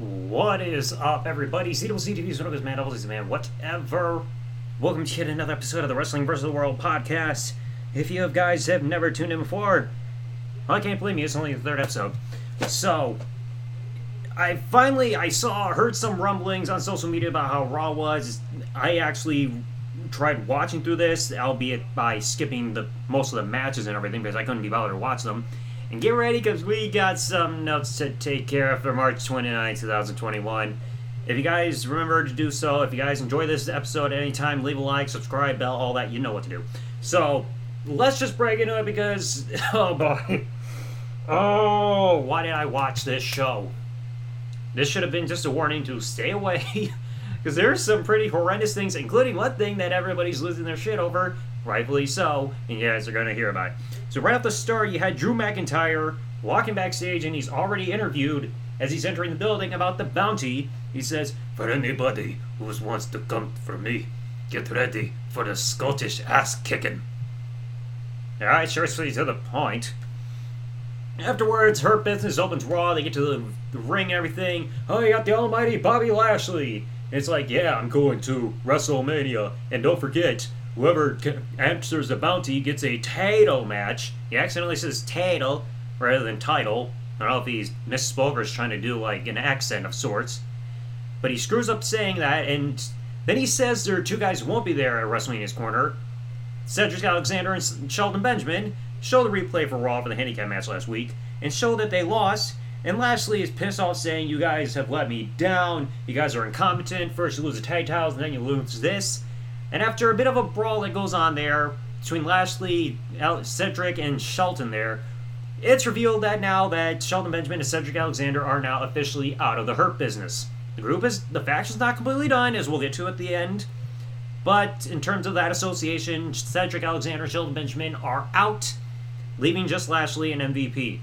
What is up, everybody? ZWC TV, Zenogus Man, Doubles, Man, whatever. Welcome to yet another episode of the Wrestling vs. the World podcast. If you guys have never tuned in before, I can't believe me, it's only the third episode. So, I finally, I saw, heard some rumblings on social media about how Raw was. I actually tried watching through this, albeit by skipping the most of the matches and everything because I couldn't be bothered to watch them. And get ready because we got some notes to take care of for March 29, 2021. If you guys remember to do so, if you guys enjoy this episode at any time, leave a like, subscribe, bell, all that, you know what to do. So, let's just break into it because, oh boy. Oh, why did I watch this show? This should have been just a warning to stay away. Because there's some pretty horrendous things, including one thing that everybody's losing their shit over, rightfully so, and you guys are going to hear about. It. So, right off the start, you had Drew McIntyre walking backstage, and he's already interviewed as he's entering the building about the bounty. He says, For anybody who wants to come for me, get ready for the Scottish ass kicking. Alright, sure, straight to the point. Afterwards, Hurt Business opens Raw. They get to the, the ring and everything. Oh, you got the almighty Bobby Lashley. It's like, yeah, I'm going to WrestleMania. And don't forget, whoever answers the bounty gets a title match. He accidentally says title rather than title. I don't know if he's misspoke or is trying to do like an accent of sorts. But he screws up saying that, and then he says there are two guys who won't be there at WrestleMania's corner Cedric Alexander and Shelton Benjamin. Show the replay for Raw for the handicap match last week, and show that they lost and Lashley, is pissed off saying, You guys have let me down. You guys are incompetent. First you lose the tag titles, and then you lose this. And after a bit of a brawl that goes on there between Lashley, Cedric, and Shelton there, it's revealed that now that Shelton Benjamin and Cedric Alexander are now officially out of the Hurt business. The group is, the faction's not completely done, as we'll get to at the end. But in terms of that association, Cedric Alexander and Shelton Benjamin are out, leaving just Lashley and MVP.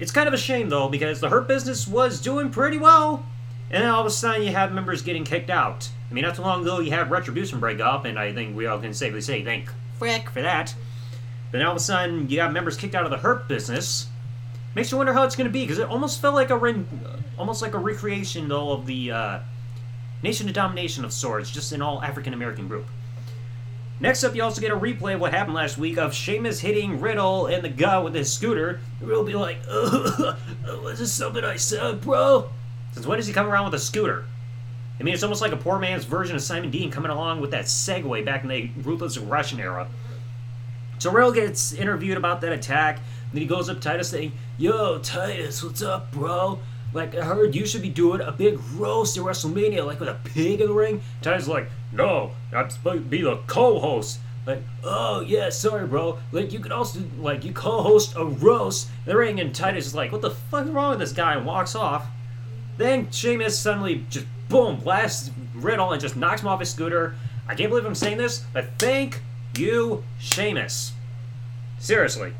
It's kind of a shame though because the Hurt Business was doing pretty well, and then all of a sudden you have members getting kicked out. I mean, not too long ago you had Retribution break up, and I think we all can safely say thank frick for that. But now all of a sudden you got members kicked out of the Hurt Business. Makes you wonder how it's going to be because it almost felt like a re- almost like a recreation though of the uh, Nation of Domination of sorts, just an all African American group. Next up, you also get a replay of what happened last week of Sheamus hitting Riddle in the gut with his scooter. Riddle be like, was this something I said, bro? Since when does he come around with a scooter? I mean, it's almost like a poor man's version of Simon Dean coming along with that Segway back in the Ruthless Aggression era. So Riddle gets interviewed about that attack. Then he goes up to Titus saying, Yo, Titus, what's up, bro? Like, I heard you should be doing a big roast at WrestleMania, like with a pig in the ring. Titus is like, no, I'm supposed to be the co-host. Like, oh yeah, sorry, bro. Like, you could also like you co-host a roast in the ring, and Titus is like, what the fuck is wrong with this guy, and walks off. Then Sheamus suddenly just boom blasts Riddle and just knocks him off his scooter. I can't believe I'm saying this, but thank you, Sheamus. Seriously.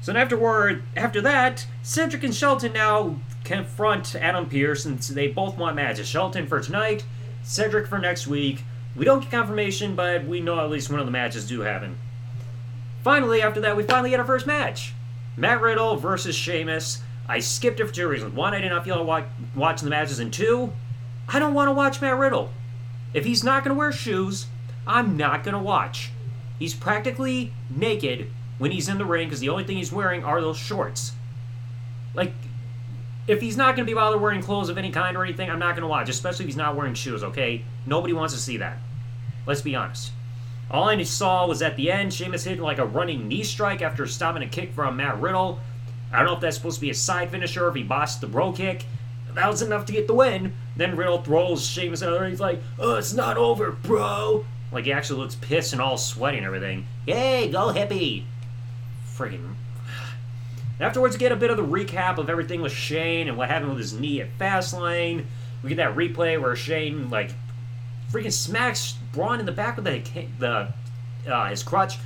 So afterward, after that, Cedric and Shelton now confront Adam Pearce, and they both want matches. Shelton for tonight, Cedric for next week. We don't get confirmation, but we know at least one of the matches do happen. Finally, after that, we finally get our first match. Matt Riddle versus Sheamus. I skipped it for two reasons. One, I did not feel like watching the matches, and two, I don't want to watch Matt Riddle. If he's not going to wear shoes, I'm not going to watch. He's practically naked when he's in the ring because the only thing he's wearing are those shorts. Like, if he's not going to be bothered wearing clothes of any kind or anything, I'm not going to watch, especially if he's not wearing shoes, okay? Nobody wants to see that. Let's be honest. All I saw was at the end, Sheamus hit like a running knee strike after stopping a kick from Matt Riddle. I don't know if that's supposed to be a side finisher, if he bossed the Brogue Kick. That was enough to get the win. Then Riddle throws Sheamus out there, he's like, oh, it's not over, bro. Like, he actually looks pissed and all sweaty and everything. Yay, go hippie. Friggin' Afterwards, we get a bit of the recap of everything with Shane and what happened with his knee at Fastlane. We get that replay where Shane like freaking smacks Braun in the back with the the uh, his crutch.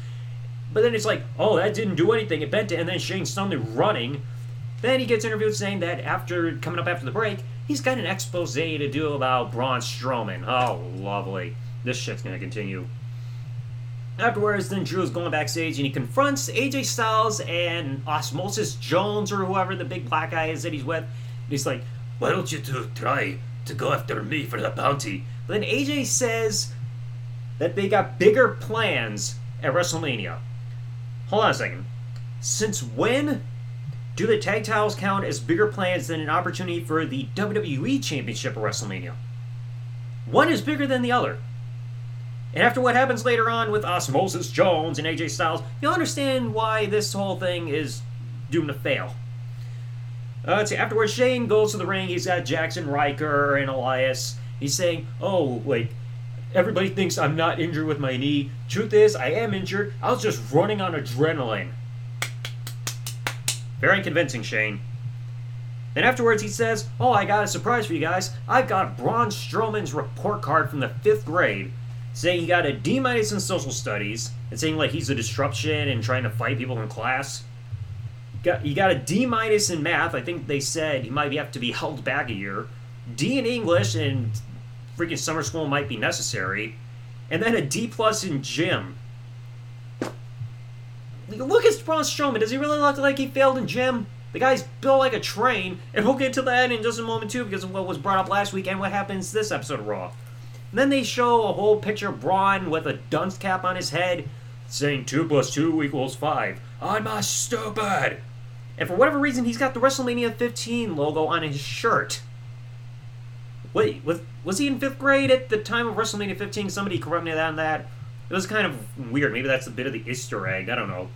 But then it's like, oh, that didn't do anything. It bent it, and then Shane's suddenly running. Then he gets interviewed saying that after coming up after the break, he's got an expose to do about Braun Strowman. Oh, lovely. This shit's gonna continue. Afterwards, then Drew is going backstage and he confronts AJ Styles and Osmosis Jones or whoever the big black guy is that he's with. And he's like, why don't you two try to go after me for the bounty? But then AJ says that they got bigger plans at WrestleMania. Hold on a second. Since when do the tag titles count as bigger plans than an opportunity for the WWE Championship at WrestleMania? One is bigger than the other. And after what happens later on with Osmosis Jones and AJ Styles, you'll understand why this whole thing is doomed to fail. Uh, let's see, afterwards, Shane goes to the ring. He's got Jaxson Ryker and Elias. He's saying, Oh, like, everybody thinks I'm not injured with my knee. Truth is, I am injured. I was just running on adrenaline. Very convincing, Shane. Then afterwards, he says, Oh, I got a surprise for you guys. I've got Braun Strowman's report card from the fifth grade saying he got a D minus in social studies and saying like he's a disruption and trying to fight people in class. Got, he got a D minus in math. I think they said he might have to be held back a year. D in English and freaking summer school might be necessary. And then a D plus in gym. Look at Braun Strowman. Does he really look like he failed in gym? The guy's built like a train, and we'll get to that in just a moment too, because of what was brought up last week and what happens this episode of Raw. And then they show a whole picture of Braun with a dunce cap on his head, saying two plus two equals five. I'm a stupid. And for whatever reason, he's got the WrestleMania 15 logo on his shirt. Wait, was was he in fifth grade at the time of WrestleMania 15? Somebody correct me on that. It was kind of weird. Maybe that's a bit of the Easter egg. I don't know.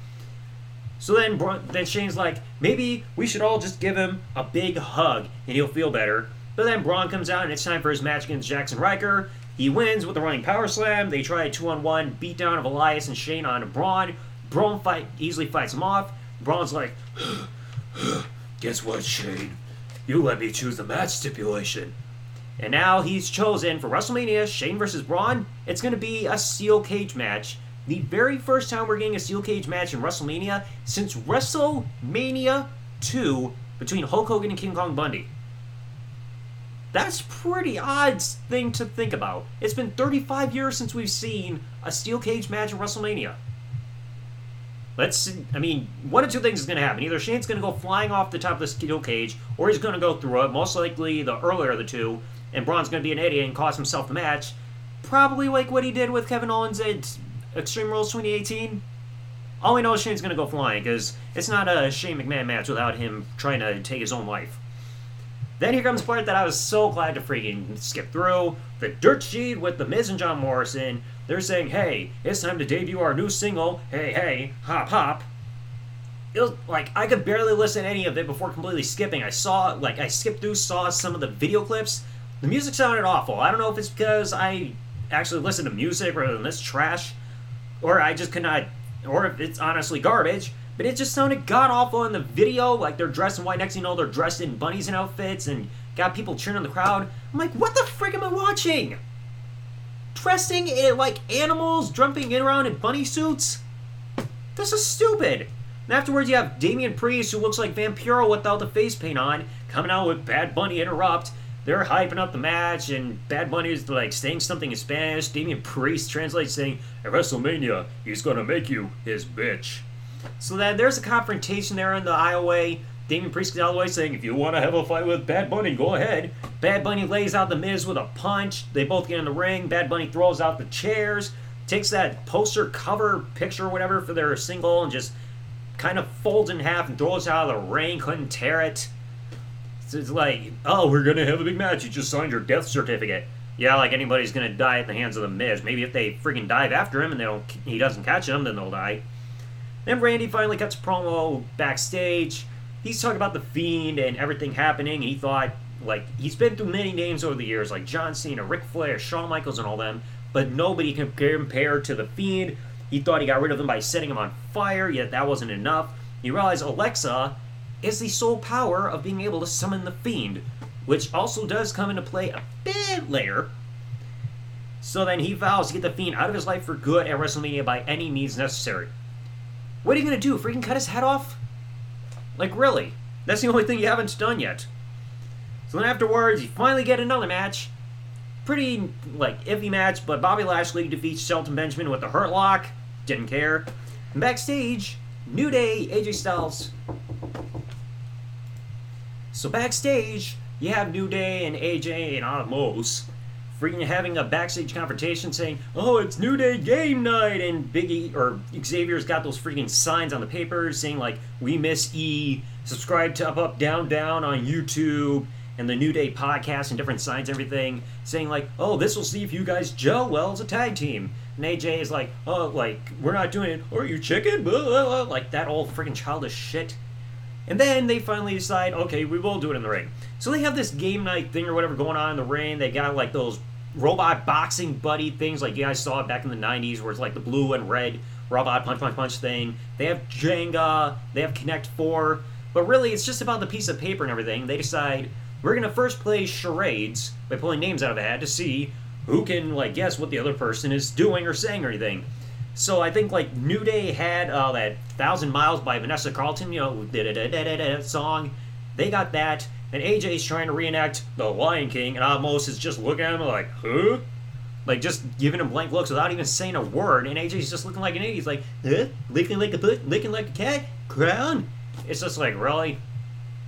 So then, then Shane's like, maybe we should all just give him a big hug and he'll feel better. But then Braun comes out and it's time for his match against Jaxson Ryker. He wins with a running power slam. They try a two-on-one beatdown of Elias and Shane on Braun. Braun fight easily fights him off. Braun's like, guess what, Shane? You let me choose the match stipulation. And now he's chosen for WrestleMania, Shane versus Braun. It's going to be a steel cage match. The very first time we're getting a steel cage match in WrestleMania since WrestleMania 2 between Hulk Hogan and King Kong Bundy. That's pretty odd thing to think about. It's been 35 years since we've seen a steel cage match in WrestleMania. Let's see. I mean, one of two things is going to happen. Either Shane's going to go flying off the top of the steel cage, or he's going to go through it. Most likely the earlier of the two and Braun's going to be an idiot and cost himself the match. Probably like what he did with Kevin Owens at Extreme Rules 2018. All we know is Shane's going to go flying because it's not a Shane McMahon match without him trying to take his own life. Then here comes the part that I was so glad to freaking skip through. The dirt sheet with The Miz and John Morrison. They're saying, hey, it's time to debut our new single, Hey Hey, Hop Hop. It was like I could barely listen to any of it before completely skipping. I saw, like, I skipped through, saw some of the video clips, the music sounded awful. I don't know if it's because I actually listen to music rather than this trash, or I just could not, or if it's honestly garbage. But it just sounded god awful in the video. Like they're dressed in white. Next thing you know, they're dressed in bunnies and outfits and got people cheering in the crowd. I'm like, what the frick am I watching? Dressing in like animals, jumping in around in bunny suits? This is stupid. And afterwards, you have Damian Priest, who looks like Vampiro without the face paint on, coming out with Bad Bunny Interrupt they're hyping up the match, and Bad Bunny is like saying something in Spanish. Damian Priest translates saying, "At WrestleMania, he's gonna make you his bitch." So then there's a confrontation there in the aisleway. Damian Priest gets out of the way saying, "If you want to have a fight with Bad Bunny, go ahead." Bad Bunny lays out the Miz with a punch. They both get in the ring. Bad Bunny throws out the chairs, takes that poster cover picture, or whatever, for their single, and just kind of folds in half and throws it out of the ring. Couldn't tear it. It's like, oh, we're gonna have a big match. You just signed your death certificate. Yeah, like anybody's gonna die at the hands of the Miz. Maybe if they freaking dive after him and they don't, he doesn't catch them, then they'll die. Then Randy finally cuts promo backstage. He's talking about the Fiend and everything happening. He thought, like, he's been through many names over the years, like John Cena, Ric Flair, Shawn Michaels, and all them, but nobody can compare to the Fiend. He thought he got rid of them by setting him on fire, yet that wasn't enough. He realized Alexa is the sole power of being able to summon the Fiend, which also does come into play a bit later. So then he vows to get the Fiend out of his life for good at WrestleMania by any means necessary. What are you gonna do? Freaking cut his head off? Like, really? That's the only thing you haven't done yet. So then afterwards, you finally get another match. Pretty, like, iffy match, but Bobby Lashley defeats Shelton Benjamin with the Hurt Lock. Didn't care. Backstage, New Day, AJ Styles, so backstage, you have New Day and AJ and Omos freaking having a backstage confrontation saying, "Oh, it's New Day game night," and Biggie or Xavier's got those freaking signs on the paper saying like, "We miss E." Subscribe to Up Up Down Down on YouTube and the New Day podcast and different signs, everything saying like, "Oh, this will see if you guys gel well as a tag team." And AJ is like, "Oh, like we're not doing it. Are you chicken?" Blah, blah, blah. Like that old freaking childish shit. And then they finally decide, okay, we will do it in the ring. So they have this game night thing or whatever going on in the ring. They got like those robot boxing buddy things like you guys saw it back in the 90s where it's like the blue and red robot punch punch punch thing. They have Jenga, they have Connect 4, but really it's just about the piece of paper and everything. They decide we're going to first play charades by pulling names out of a hat to see who can like guess what the other person is doing or saying or anything. So I think like New Day had uh, that Thousand Miles by Vanessa Carlton, you know, song. They got that and AJ's trying to reenact The Lion King, and Omos is just looking at him like, huh? Like, just giving him blank looks without even saying a word, and AJ's just looking like an idiot. He's like, huh? Licking like a licking like a cat? Crown? It's just like, really?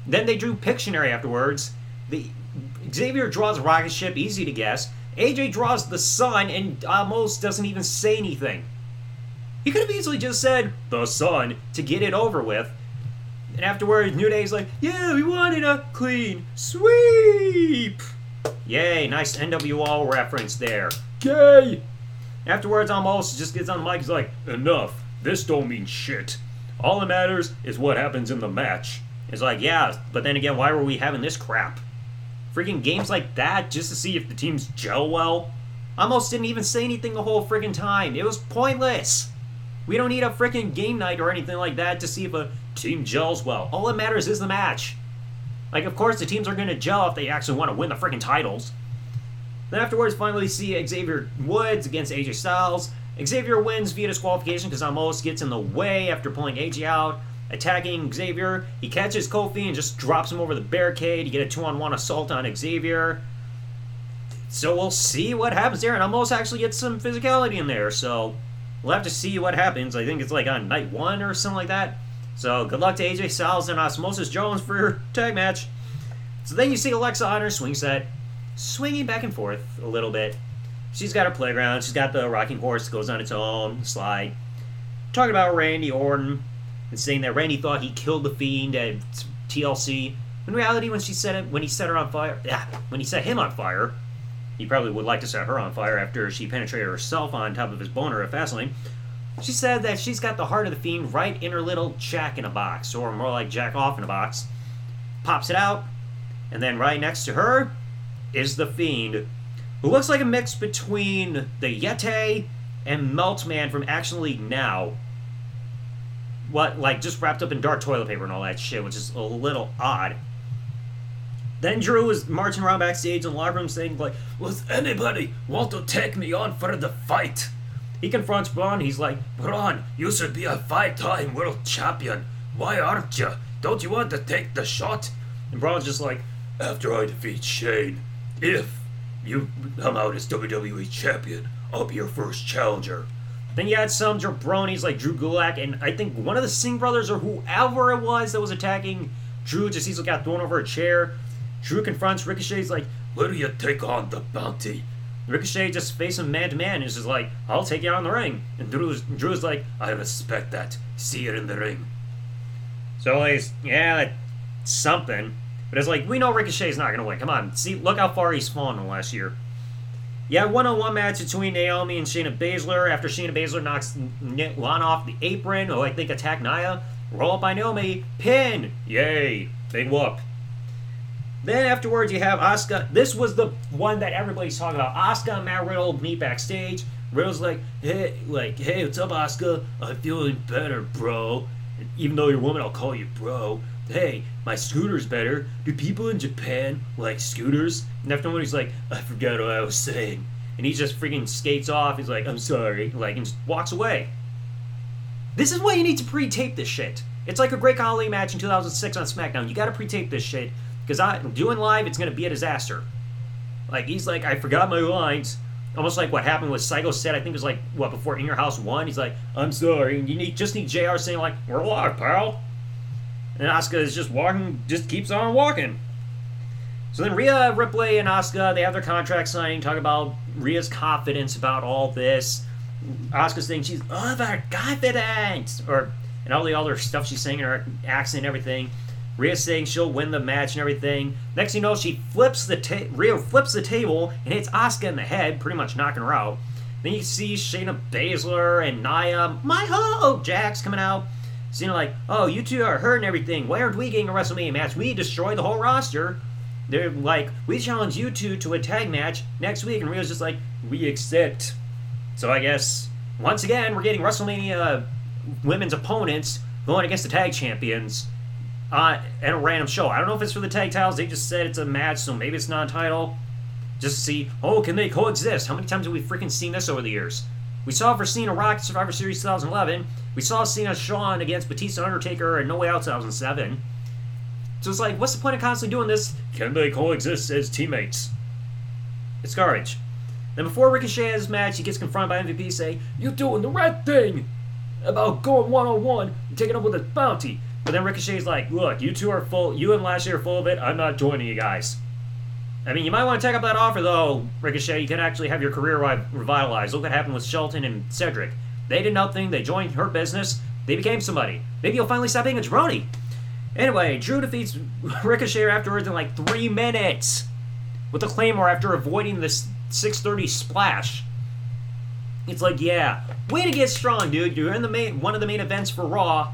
Then they drew Pictionary afterwards. The Xavier draws a rocket ship, easy to guess. AJ draws the sun, and Omos doesn't even say anything. He could have easily just said, the sun, to get it over with, and afterwards, New Day's like, yeah, we wanted a clean sweep. Yay, nice NWO reference there. Yay! Afterwards, Omos just gets on the mic. He's like, enough. This don't mean shit. All that matters is what happens in the match. It's like, yeah, but then again, why were we having this crap? Freaking games like that just to see if the teams gel well? Omos didn't even say anything the whole freaking time. It was pointless. We don't need a freaking game night or anything like that to see if a team gels well. All that matters is the match. Like, of course, the teams are going to gel if they actually want to win the freaking titles. Then afterwards, finally see Xavier Woods against AJ Styles. Xavier wins via disqualification because Omos gets in the way after pulling AJ out. Attacking Xavier, he catches Kofi and just drops him over the barricade. You get a two-on-one assault on Xavier. So we'll see what happens there, and Omos actually gets some physicality in there. So we'll have to see what happens. I think it's like on night one or something like that. So good luck to AJ Styles and Osmosis Jones for your tag match. So then you see Alexa on her swing set, swinging back and forth a little bit. She's got her playground. She's got the rocking horse that goes on its own slide. Talking about Randy Orton and saying that Randy thought he killed the Fiend at TLC. In reality, when she said it, when he set her on fire, yeah, when he set him on fire, he probably would like to set her on fire after she penetrated herself on top of his boner at Fastlane. She said that she's got the heart of the fiend right in her little jack in a box, or more like jack off in a box. Pops it out, and then right next to her is the fiend, who looks like a mix between the Yeti and Meltman from Action League Now. What, like, just wrapped up in dark toilet paper and all that shit, which is a little odd. Then Drew was marching around backstage in the locker room saying, like, Does anybody want to take me on for the fight? He confronts Braun. He's like, Braun, you should be a five-time world champion. Why aren't you? Don't you want to take the shot? And Braun's just like, after I defeat Shane, if you come out as WWE champion, I'll be your first challenger. Then you had some jabronis like Drew Gulak, and I think one of the Singh brothers or whoever it was that was attacking Drew just easily got thrown over a chair. Drew confronts Ricochet. He's like, "Where do you take on the bounty?" Ricochet just faced him man to man and is just like, I'll take you out on the ring. And Drew's, Drew's like, I respect that. See you in the ring. So he's, yeah, something. But it's like, we know Ricochet's not going to win. Come on. See, look how far he's fallen in the last year. Yeah, one on one match between Naomi and Shayna Baszler after Shayna Baszler knocks Lana off the apron, who I think attack Nia. Roll up by Naomi. Pin. Yay. Big whoop. Then afterwards, you have Asuka. This was the one that everybody's talking about. Asuka and Matt Riddle meet backstage. Riddle's like, hey, like, hey, what's up, Asuka? I'm feeling better, bro. And even though you're a woman, I'll call you bro. Hey, my scooter's better. Do people in Japan like scooters? And after he's like, I forgot what I was saying. And he just freaking skates off. He's like, I'm sorry. Like, and just walks away. This is why you need to pre-tape this shit. It's like a Great Khali match in 2006 on SmackDown. You gotta pre-tape this shit because I doing live, it's gonna be a disaster. Like he's like, I forgot my lines. Almost like what happened with Psycho Sid. I think it was like what before In Your House one. He's like, I'm sorry. You need just need Jr. saying like, We're live, pal. And Asuka is just walking, just keeps on walking. So then Rhea, Ripley, and Asuka, they have their contract signing, talk about Rhea's confidence about all this. Asuka's saying she's overconfident, or and all the other stuff she's saying in her accent and everything. Rhea's saying she'll win the match and everything. Next thing you know, she flips the ta- Rhea flips the table and hits Asuka in the head, pretty much knocking her out. Then you see Shayna Baszler and Nia, my ho, Jax coming out. So, you know, like, oh, you two are hurt and everything. Why aren't we getting a WrestleMania match? We destroy the whole roster. They're like, we challenge you two to a tag match next week. And Rhea's just like, we accept. So I guess, once again, we're getting WrestleMania women's opponents going against the tag champions uh, at a random show. I don't know if it's for the tag titles. They just said it's a match, so maybe it's non-title. Just to see, oh, can they coexist? How many times have we freaking seen this over the years? We saw for Cena Rock Survivor Series 2011. We saw Cena Shawn against Batista Undertaker and No Way Out 2007. So it's like, what's the point of constantly doing this? Can they coexist as teammates? It's garbage. Then before Ricochet has his match, he gets confronted by MVP saying, You're doing the right thing about going one on one and taking up with a bounty. But then Ricochet's like, Look, you two are full, you and Lashley are full of it. I'm not joining you guys. I mean, you might want to take up that offer, though, Ricochet. You can actually have your career revitalized. Look what happened with Shelton and Cedric. They did nothing. They joined Hurt Business. They became somebody. Maybe you'll finally stop being a jabroni. Anyway, Drew defeats Ricochet afterwards in like three minutes with a Claymore after avoiding this 630 splash. It's like, yeah, way to get strong, dude. You're in the main one of the main events for Raw.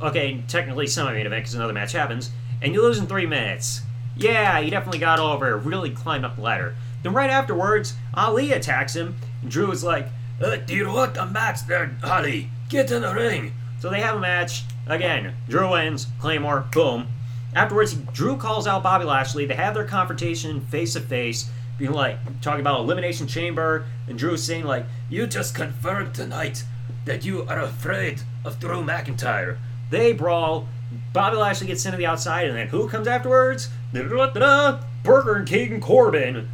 Okay, technically semi-main event because another match happens, and you lose in three minutes. Yeah, you definitely got over, really climbed up the ladder. Then right afterwards, Ali attacks him, and Drew is like, uh, do you want a match there, Ali? Get in the ring. So they have a match. Again, Drew wins, Claymore, boom. Afterwards, Drew calls out Bobby Lashley. They have their confrontation face to face, being like, talking about Elimination Chamber, and Drew saying, like, You just confirmed tonight that you are afraid of Drew McIntyre. They brawl. Bobby Lashley gets sent to the outside, and then who comes afterwards? Da-da-da-da-da! Burger King Corbin.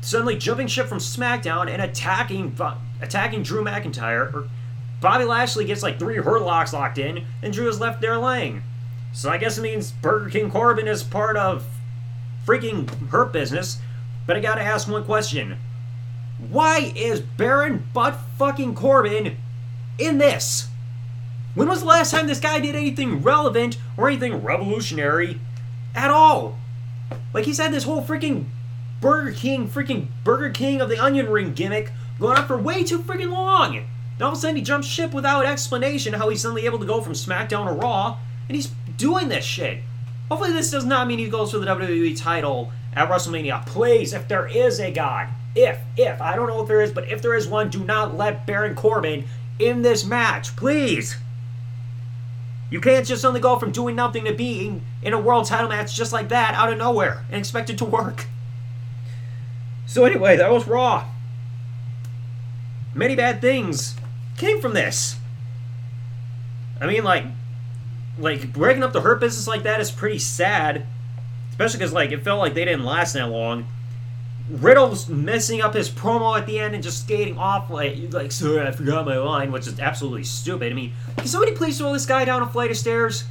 Suddenly jumping ship from SmackDown and attacking attacking Drew McIntyre. Er, Bobby Lashley gets like three hurt locks locked in, and Drew is left there laying. So I guess it means Burger King Corbin is part of freaking Hurt Business. But I gotta ask one question. Why is Baron Butt fucking Corbin in this? When was the last time this guy did anything relevant or anything revolutionary at all? Like he's had this whole freaking Burger King, freaking Burger King of the Onion Ring gimmick going on for way too freaking long. And all of a sudden he jumps ship without explanation how he's suddenly able to go from SmackDown to Raw, and he's doing this shit. Hopefully this does not mean he goes for the WWE title at WrestleMania. Please, if there is a God, if, if, I don't know if there is, but if there is one, do not let Baron Corbin in this match. Please. You can't just suddenly go from doing nothing to being in a world title match just like that out of nowhere and expect it to work. So anyway, that was Raw. Many bad things came from this. I mean, like, like breaking up the hurt business like that is pretty sad, especially because like it felt like they didn't last that long. Riddle's messing up his promo at the end and just skating off like like sorry I forgot my line, which is absolutely stupid. I mean, can somebody please throw this guy down a flight of stairs?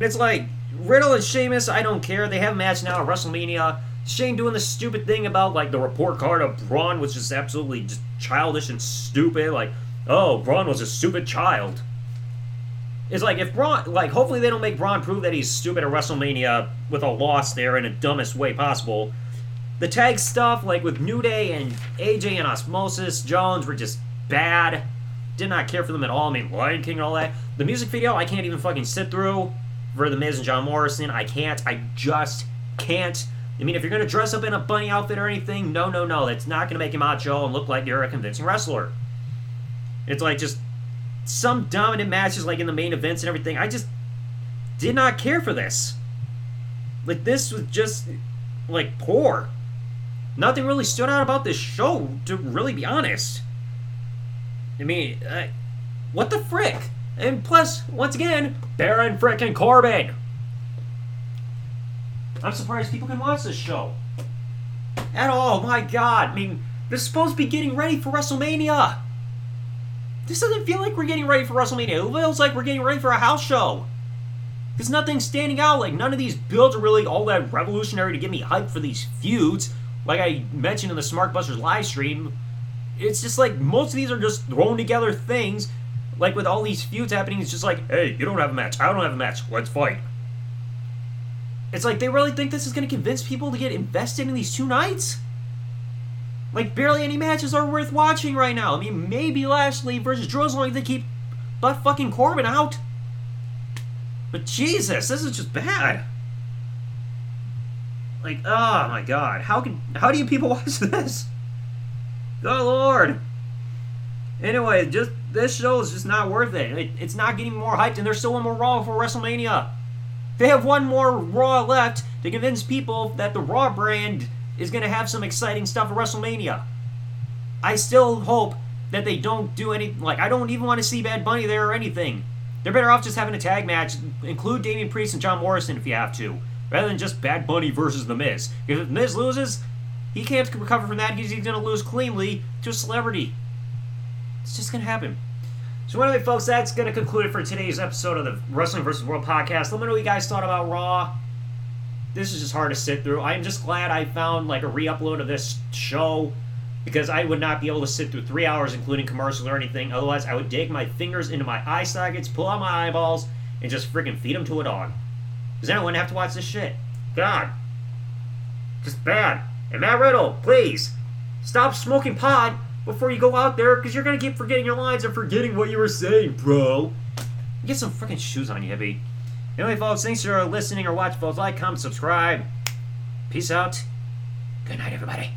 It's like Riddle and Sheamus, I don't care. They have a match now at WrestleMania. Shane doing the stupid thing about like the report card of Braun, which is absolutely just childish and stupid. Like, oh, Braun was a stupid child. It's like if Braun, like, hopefully they don't make Braun prove that he's stupid at WrestleMania with a loss there in the dumbest way possible. The tag stuff, like with New Day and AJ and Osmosis Jones, were just bad. Did not care for them at all. I mean, Lion King and all that. The music video, I can't even fucking sit through for The Miz and John Morrison. I can't. I just can't. I mean, if you're to dress up in a bunny outfit or anything, no, no, no. That's not to make you macho and look like you're a convincing wrestler. It's like just some dominant matches, like in the main events and everything. I just did not care for this. Like, this was just, like, poor. Nothing really stood out about this show, to really be honest. I mean, uh, what the frick? And plus, once again, Baron frickin' Corbin. I'm surprised people can watch this show. At all, my god. I mean, this is supposed to be getting ready for WrestleMania. This doesn't feel like we're getting ready for WrestleMania. It feels like we're getting ready for a house show. Because nothing's standing out. Like, none of these builds are really all that revolutionary to get me hyped for these feuds. Like I mentioned in the Smart Busters live stream, it's just like most of these are just thrown together things. Like with all these feuds happening, it's just like, hey, you don't have a match. I don't have a match. Let's fight. It's like they really think this is going to convince people to get invested in these two nights? Like, barely any matches are worth watching right now. I mean, maybe Lashley versus Drew as long as they keep butt fucking Corbin out. But Jesus, this is just bad. Like, oh my god, how can how do you people watch this? Good lord. Anyway, just this show is just not worth it. it it's not getting more hyped, and there's still one more Raw for WrestleMania. They have one more Raw left to convince people that the Raw brand is going to have some exciting stuff at WrestleMania. I still hope that they don't do any. Like, I don't even want to see Bad Bunny there or anything. They're better off just having a tag match. Include Damian Priest and John Morrison if you have to, rather than just Bad Bunny versus The Miz. If The Miz loses, he can't recover from that because he's going to lose cleanly to a celebrity. It's just going to happen. So anyway, folks, that's going to conclude it for today's episode of the Wrestling vs. World podcast. Let me know what you guys thought about Raw. This is just hard to sit through. I'm just glad I found like a re-upload of this show because I would not be able to sit through three hours, including commercials or anything. Otherwise, I would dig my fingers into my eye sockets, pull out my eyeballs, and just freaking feed them to a dog. Because then I wouldn't have to watch this shit. God. Just bad. And Matt Riddle, please, stop smoking pot before you go out there, because you're going to keep forgetting your lines and forgetting what you were saying, bro. Get some freaking shoes on you, hippie. Anyway, folks, thanks for listening or watching, folks. Like, comment, subscribe. Peace out. Good night, everybody.